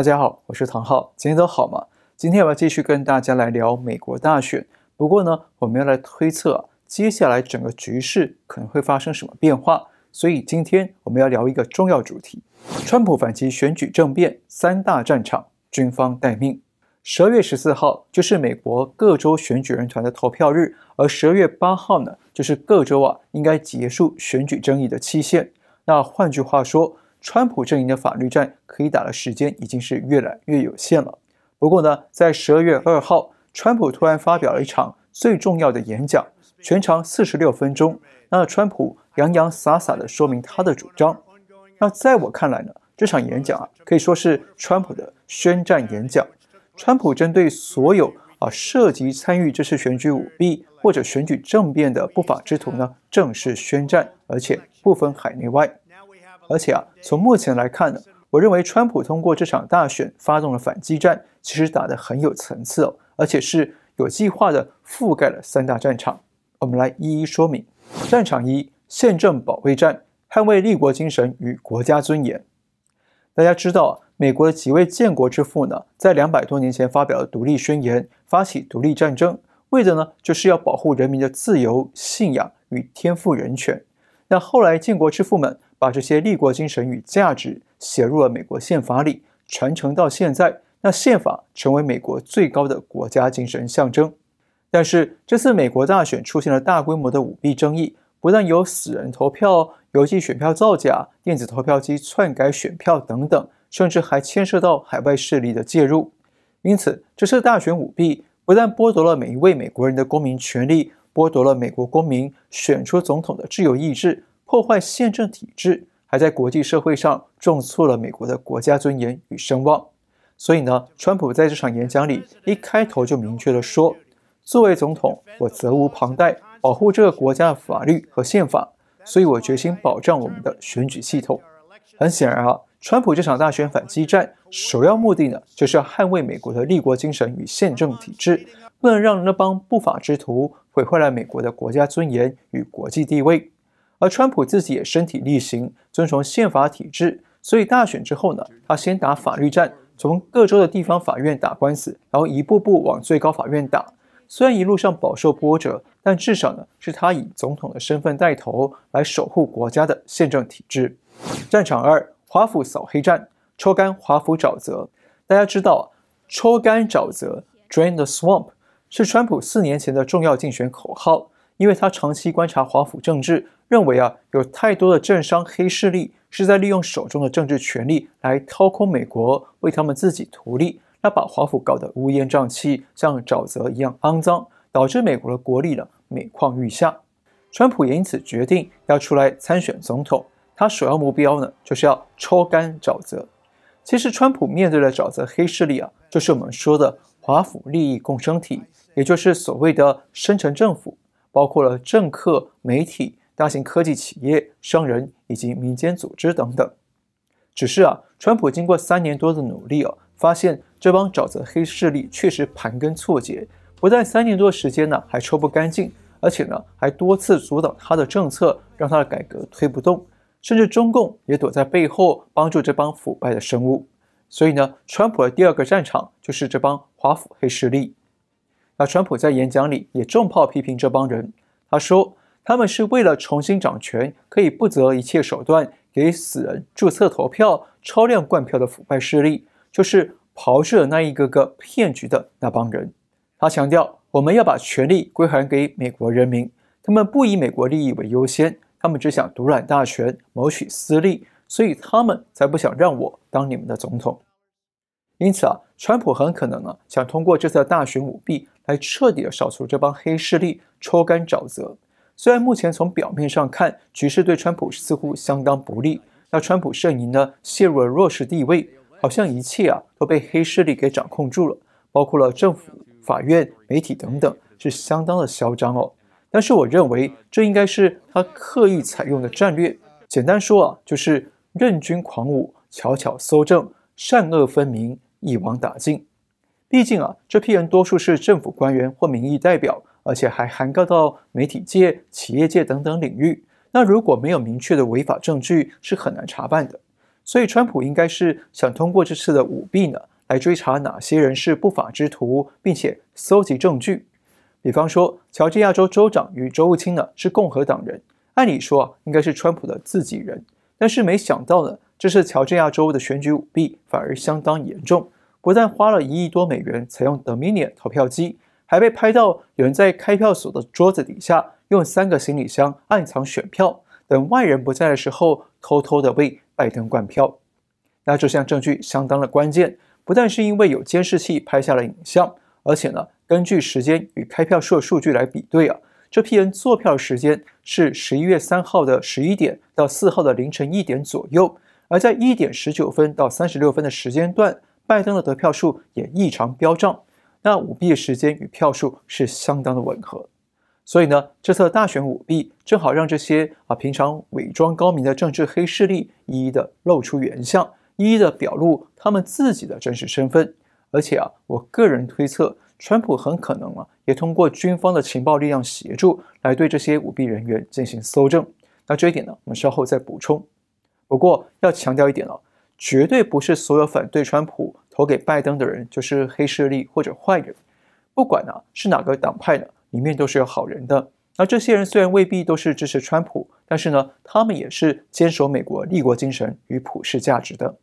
大家好，我是唐浩，今天都好吗？今天我要继续跟大家来聊美国大选。不过呢，我们要来推测，接下来整个局势可能会发生什么变化。所以今天我们要聊一个重要主题：川普反击选举政变，三大战场，军方待命。十二月十四号就是美国各州选举人团的投票日，而十二月八号呢，就是各州啊应该结束选举争议的期限。那换句话说，川普阵营的法律战可以打的时间已经是越来越有限了。不过呢，在十二月二号，川普突然发表了一场最重要的演讲，全长四十六分钟。那川普洋洋洒洒地说明他的主张。那在我看来呢，这场演讲啊，可以说是川普的宣战演讲。川普针对所有啊涉及参与这次选举舞弊或者选举政变的不法之徒呢，正式宣战，而且不分海内外。而且啊，从目前来看呢，我认为川普通过这场大选发动了反击战，其实打得很有层次哦，而且是有计划的覆盖了三大战场。我们来一一说明。战场一：宪政保卫战，捍卫立国精神与国家尊严。大家知道啊，美国的几位建国之父呢，在两百多年前发表了独立宣言，发起独立战争，为的呢，就是要保护人民的自由、信仰与天赋人权。那后来建国之父们。把这些立国精神与价值写入了美国宪法里，传承到现在，那宪法成为美国最高的国家精神象征。但是这次美国大选出现了大规模的舞弊争议，不但有死人投票、邮寄选票造假、电子投票机篡改选票等等，甚至还牵涉到海外势力的介入。因此，这次大选舞弊不但剥夺了每一位美国人的公民权利，剥夺了美国公民选出总统的自由意志。破坏宪政体制，还在国际社会上重挫了美国的国家尊严与声望。所以呢，川普在这场演讲里一开头就明确地说：“作为总统，我责无旁贷，保护这个国家的法律和宪法。所以我决心保障我们的选举系统。”很显然啊，川普这场大选反击战首要目的呢，就是要捍卫美国的立国精神与宪政体制，不能让那帮不法之徒毁坏了美国的国家尊严与国际地位。而川普自己也身体力行，遵从宪法体制，所以大选之后呢，他先打法律战，从各州的地方法院打官司，然后一步步往最高法院打。虽然一路上饱受波折，但至少呢，是他以总统的身份带头来守护国家的宪政体制。战场二，华府扫黑战，抽干华府沼泽。大家知道啊，抽干沼泽 （Drain the Swamp） 是川普四年前的重要竞选口号。因为他长期观察华府政治，认为啊，有太多的政商黑势力是在利用手中的政治权力来掏空美国，为他们自己图利，那把华府搞得乌烟瘴气，像沼泽一样肮脏，导致美国的国力呢每况愈下。川普也因此决定要出来参选总统，他首要目标呢就是要抽干沼泽。其实，川普面对的沼泽黑势力啊，就是我们说的华府利益共生体，也就是所谓的深层政府。包括了政客、媒体、大型科技企业、商人以及民间组织等等。只是啊，川普经过三年多的努力哦，发现这帮沼泽黑势力确实盘根错节，不但三年多时间呢还抽不干净，而且呢还多次阻挡他的政策，让他的改革推不动，甚至中共也躲在背后帮助这帮腐败的生物。所以呢，川普的第二个战场就是这帮华府黑势力。那川普在演讲里也重炮批评这帮人，他说他们是为了重新掌权，可以不择一切手段给死人注册投票、超量灌票的腐败势力，就是炮制那一个个骗局的那帮人。他强调，我们要把权力归还给美国人民，他们不以美国利益为优先，他们只想独揽大权，谋取私利，所以他们才不想让我当你们的总统。因此啊，川普很可能啊想通过这次大选舞弊。来彻底的扫除这帮黑势力，抽干沼泽。虽然目前从表面上看，局势对川普似乎相当不利，那川普阵营呢陷入了弱势地位，好像一切啊都被黑势力给掌控住了，包括了政府、法院、媒体等等，是相当的嚣张哦。但是我认为这应该是他刻意采用的战略。简单说啊，就是任军狂舞，巧巧搜证，善恶分明，一网打尽。毕竟啊，这批人多数是政府官员或民意代表，而且还涵盖到媒体界、企业界等等领域。那如果没有明确的违法证据，是很难查办的。所以川普应该是想通过这次的舞弊呢，来追查哪些人是不法之徒，并且搜集证据。比方说，乔治亚州州长与州务卿呢是共和党人，按理说啊应该是川普的自己人，但是没想到呢，这次乔治亚州的选举舞弊反而相当严重，不但花了一亿多美元采用 Dominion 投票机，还被拍到有人在开票所的桌子底下用三个行李箱暗藏选票，等外人不在的时候偷偷的为拜登灌票，那这项证据相当的关键，不但是因为有监视器拍下了影像，而且呢，根据时间与开票数数据来比对啊，这批人坐票时间是十一月三号的十一点到四号的凌晨一点左右，而在一点十九分到三十六分的时间段，拜登的得票数也异常飙涨，那舞弊的时间与票数是相当的吻合。所以呢，这次大选舞弊正好让这些啊平常伪装高明的政治黑势力一一的露出原相，一一的表露他们自己的真实身份。而且啊，我个人推测，川普很可能啊也通过军方的情报力量协助，来对这些舞弊人员进行搜证。那这一点呢，我们稍后再补充。不过要强调一点哦，绝对不是所有反对川普投给拜登的人就是黑势力或者坏人，不管呢是哪个党派呢。里面都是有好人的，而这些人虽然未必都是支持川普，但是呢，他们也是坚守美国立国精神与普世价值的。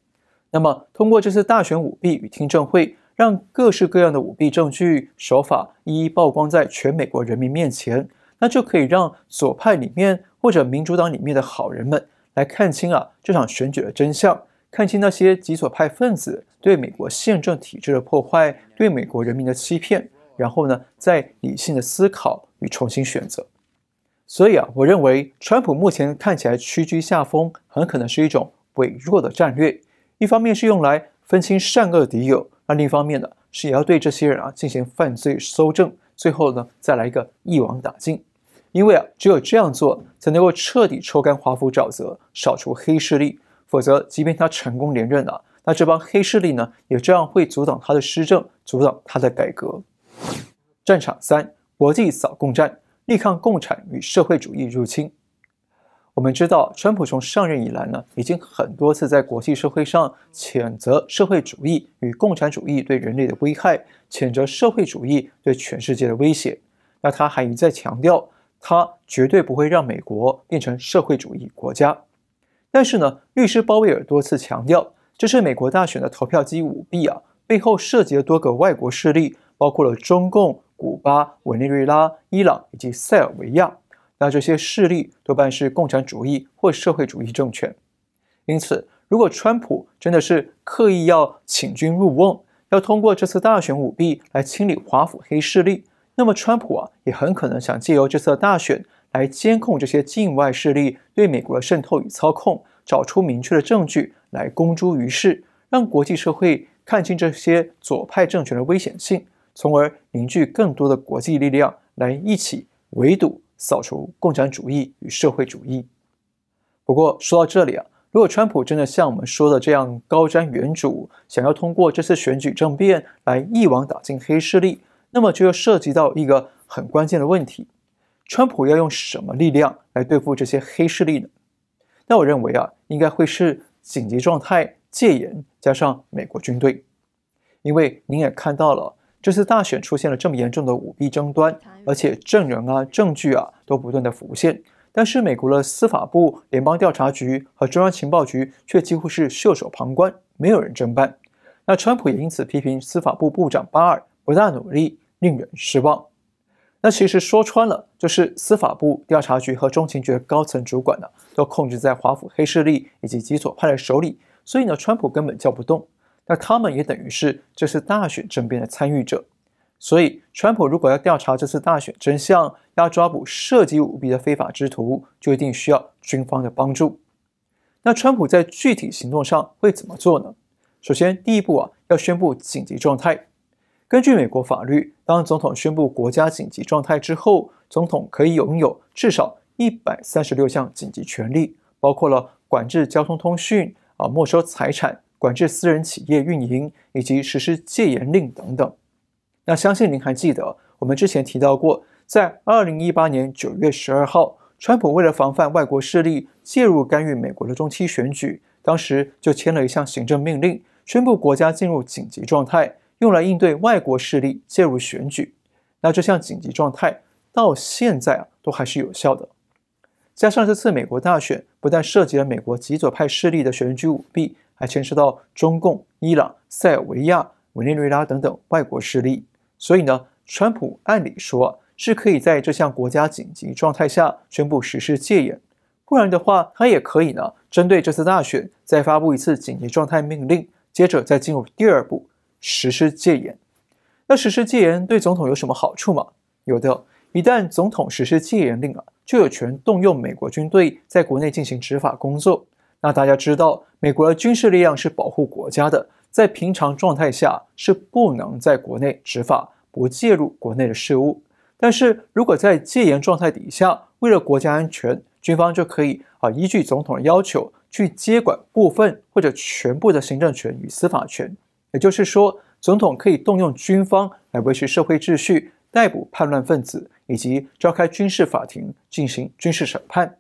那么，通过这次大选舞弊与听证会，让各式各样的舞弊证据手法一一曝光在全美国人民面前，那就可以让左派里面或者民主党里面的好人们来看清啊这场选举的真相，看清那些极左派分子对美国宪政体制的破坏，对美国人民的欺骗。然后呢，再理性的思考与重新选择。所以啊，我认为川普目前看起来屈居下风，很可能是一种伪弱的战略。一方面是用来分清善恶敌友，那另一方面呢，是也要对这些人啊进行犯罪搜证，最后呢，再来一个一网打尽。因为啊，只有这样做，才能够彻底抽干华府沼泽，扫除黑势力。否则，即便他成功连任了，那这帮黑势力呢，也照样会阻挡他的施政，阻挡他的改革。战场三：国际扫共战，力抗共产与社会主义入侵。我们知道，川普从上任以来呢，已经很多次在国际社会上谴责社会主义与共产主义对人类的危害，谴责社会主义对全世界的威胁。那他还一再强调，他绝对不会让美国变成社会主义国家。但是呢，律师鲍威尔多次强调，这是美国大选的投票机舞弊啊，背后涉及了多个外国势力。包括了中共、古巴、委内瑞拉、伊朗以及塞尔维亚，那这些势力多半是共产主义或社会主义政权。因此，如果川普真的是刻意要请君入瓮，要通过这次大选舞弊来清理华府黑势力，那么川普啊也很可能想借由这次大选来监控这些境外势力对美国的渗透与操控，找出明确的证据来公诸于世，让国际社会看清这些左派政权的危险性。从而凝聚更多的国际力量来一起围堵、扫除共产主义与社会主义。不过说到这里啊，如果川普真的像我们说的这样高瞻远瞩，想要通过这次选举政变来一网打尽黑势力，那么就要涉及到一个很关键的问题：川普要用什么力量来对付这些黑势力呢？那我认为啊，应该会是紧急状态、戒严加上美国军队，因为您也看到了。这次大选出现了这么严重的舞弊争端，而且证人啊、证据啊都不断的浮现，但是美国的司法部、联邦调查局和中央情报局却几乎是袖手旁观，没有人侦办。那川普也因此批评司法部部长巴尔不大努力，令人失望。那其实说穿了，就是司法部、调查局和中情局的高层主管呢，都控制在华府黑势力以及极左派的手里，所以呢，川普根本叫不动。那他们也等于是这次大选政变的参与者，所以川普如果要调查这次大选真相，要抓捕涉及舞弊的非法之徒，就一定需要军方的帮助。那川普在具体行动上会怎么做呢？首先，第一步啊，要宣布紧急状态。根据美国法律，当总统宣布国家紧急状态之后，总统可以拥有至少一百三十六项紧急权力，包括了管制交通通讯啊，没收财产。管制私人企业运营以及实施戒严令等等。那相信您还记得，我们之前提到过，在二零一八年九月十二号，川普为了防范外国势力介入干预美国的中期选举，当时就签了一项行政命令，宣布国家进入紧急状态，用来应对外国势力介入选举。那这项紧急状态到现在啊都还是有效的。加上这次美国大选不但涉及了美国极左派势力的选举舞弊，还牵涉到中共、伊朗、塞尔维亚、委内瑞拉等等外国势力，所以呢，川普按理说是可以在这项国家紧急状态下宣布实施戒严。不然的话，他也可以呢，针对这次大选再发布一次紧急状态命令，接着再进入第二步，实施戒严。那实施戒严对总统有什么好处吗？有的，一旦总统实施戒严令啊，就有权动用美国军队在国内进行执法工作。那大家知道，美国的军事力量是保护国家的，在平常状态下是不能在国内执法，不介入国内的事务。但是如果在戒严状态底下，为了国家安全，军方就可以啊，依据总统的要求去接管部分或者全部的行政权与司法权。也就是说，总统可以动用军方来维持社会秩序、逮捕叛乱分子以及召开军事法庭进行军事审判。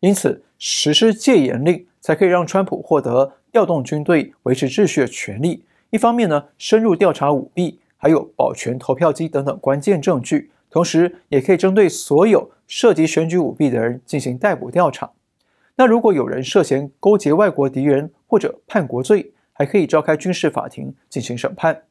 因此，实施戒严令才可以让川普获得调动军队维持秩序的权利。一方面呢，深入调查舞弊，还有保全投票机等等关键证据。同时，也可以针对所有涉及选举舞弊的人进行逮捕调查。那如果有人涉嫌勾结外国敌人或者叛国罪，还可以召开军事法庭进行审判。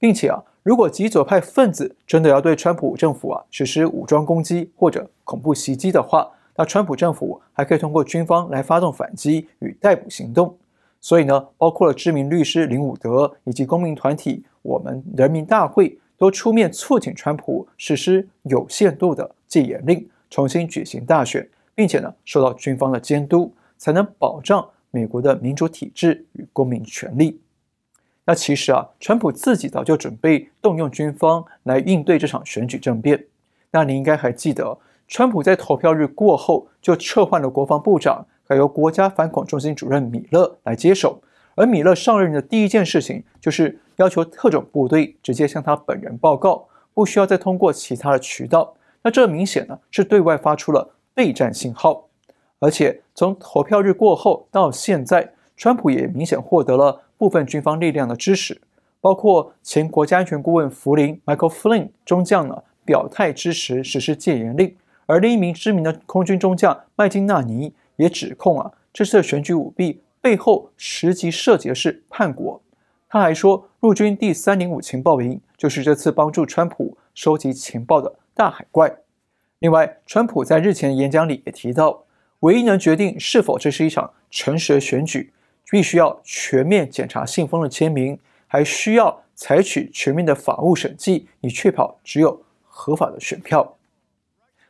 并且啊，如果极左派分子真的要对川普政府啊实施武装攻击或者恐怖袭击的话，那川普政府还可以通过军方来发动反击与逮捕行动。所以呢，包括了知名律师林伍德以及公民团体我们人民大会。都出面促请川普实施有限度的戒严令，重新举行大选，并且呢受到军方的监督，才能保障美国的民主体制与公民权利。那其实啊，川普自己早就准备动用军方来应对这场选举政变。那你应该还记得，川普在投票日过后就撤换了国防部长，还由国家反恐中心主任米勒来接手。而米勒上任的第一件事情就是要求特种部队直接向他本人报告，不需要再通过其他的渠道。那这明显呢是对外发出了备战信号。而且从投票日过后到现在，川普也明显获得了部分军方力量的支持，包括前国家安全顾问福林 （Michael Flynn） 中将呢表态支持实施戒严令，而另一名知名的空军中将麦金纳尼也指控啊这次的选举舞弊。背后实际涉及的是叛国。他还说，陆军第三零五情报营就是这次帮助川普收集情报的大海怪。另外，川普在日前演讲里也提到，唯一能决定是否这是一场诚实的选举，必须要全面检查信封的签名，还需要采取全面的法务审计，以确保只有合法的选票。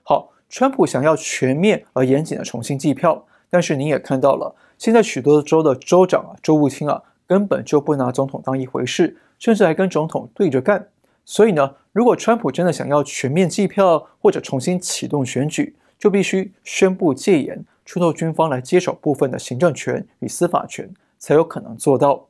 好，川普想要全面而严谨的重新计票，但是你也看到了。现在许多州的州长啊、州务卿啊，根本就不拿总统当一回事，甚至还跟总统对着干。所以呢，如果川普真的想要全面计票或者重新启动选举，就必须宣布戒严，出动军方来接手部分的行政权与司法权，才有可能做到。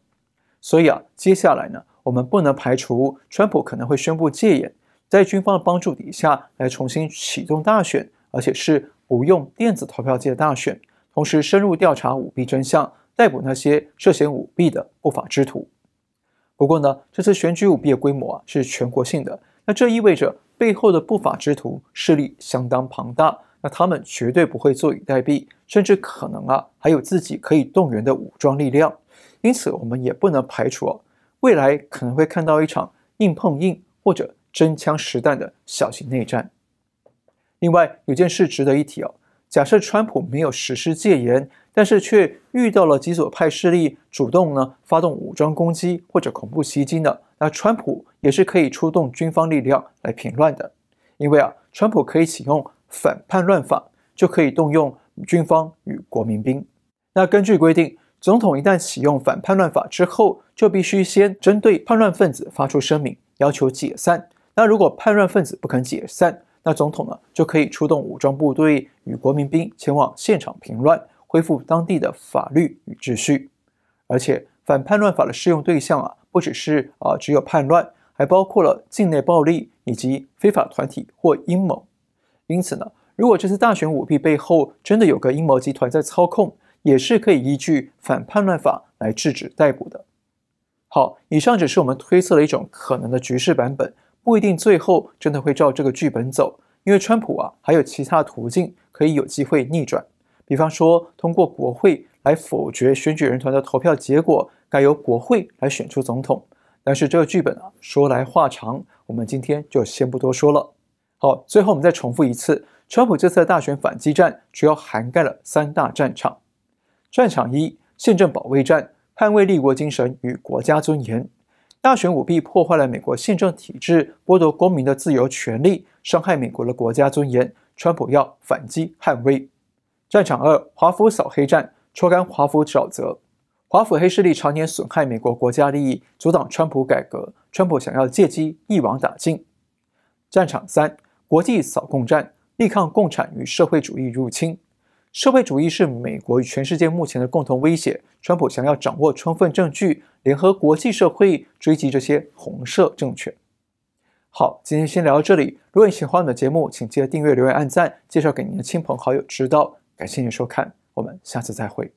所以啊，接下来呢，我们不能排除川普可能会宣布戒严，在军方的帮助底下来重新启动大选，而且是不用电子投票机的大选。同时深入调查舞弊真相，逮捕那些涉嫌舞弊的不法之徒。不过呢，这次选举舞弊的规模啊是全国性的，那这意味着背后的不法之徒势力相当庞大，那他们绝对不会坐以待毙，甚至可能啊还有自己可以动员的武装力量。因此，我们也不能排除啊未来可能会看到一场硬碰硬或者真枪实弹的小型内战。另外，有件事值得一提哦。假设川普没有实施戒严，但是却遇到了极左派势力主动呢发动武装攻击或者恐怖袭击呢，那川普也是可以出动军方力量来平乱的，因为啊，川普可以启用反叛乱法，就可以动用军方与国民兵。那根据规定，总统一旦启用反叛乱法之后，就必须先针对叛乱分子发出声明，要求解散。那如果叛乱分子不肯解散，那总统呢，就可以出动武装部队与国民兵前往现场平乱，恢复当地的法律与秩序。而且反叛乱法的适用对象啊，不只是啊、只有叛乱，还包括了境内暴力以及非法团体或阴谋。因此呢，如果这次大选舞弊背后真的有个阴谋集团在操控，也是可以依据反叛乱法来制止逮捕的。好，以上只是我们推测的一种可能的局势版本，不一定最后真的会照这个剧本走，因为川普啊还有其他途径可以有机会逆转，比方说通过国会来否决选举人团的投票结果，改由国会来选出总统。但是这个剧本啊说来话长，我们今天就先不多说了。好，最后我们再重复一次，川普这次的大选反击战主要涵盖了三大战场。战场一，宪政保卫战，捍卫立国精神与国家尊严。大选舞弊破坏了美国宪政体制，剥夺公民的自由权利，伤害美国的国家尊严。川普要反击捍卫。战场二，华府扫黑战，抽干华府沼泽。华府黑势力常年损害美国国家利益，阻挡川普改革。川普想要借机一网打尽。战场三，国际扫共战，力抗共产与社会主义入侵。社会主义是美国与全世界目前的共同威胁。川普想要掌握充分证据，联合国际社会追击这些红色政权。好，今天先聊到这里。如果你喜欢我们的节目，请记得订阅、留言、按赞，介绍给您的亲朋好友知道。感谢您收看，我们下次再会。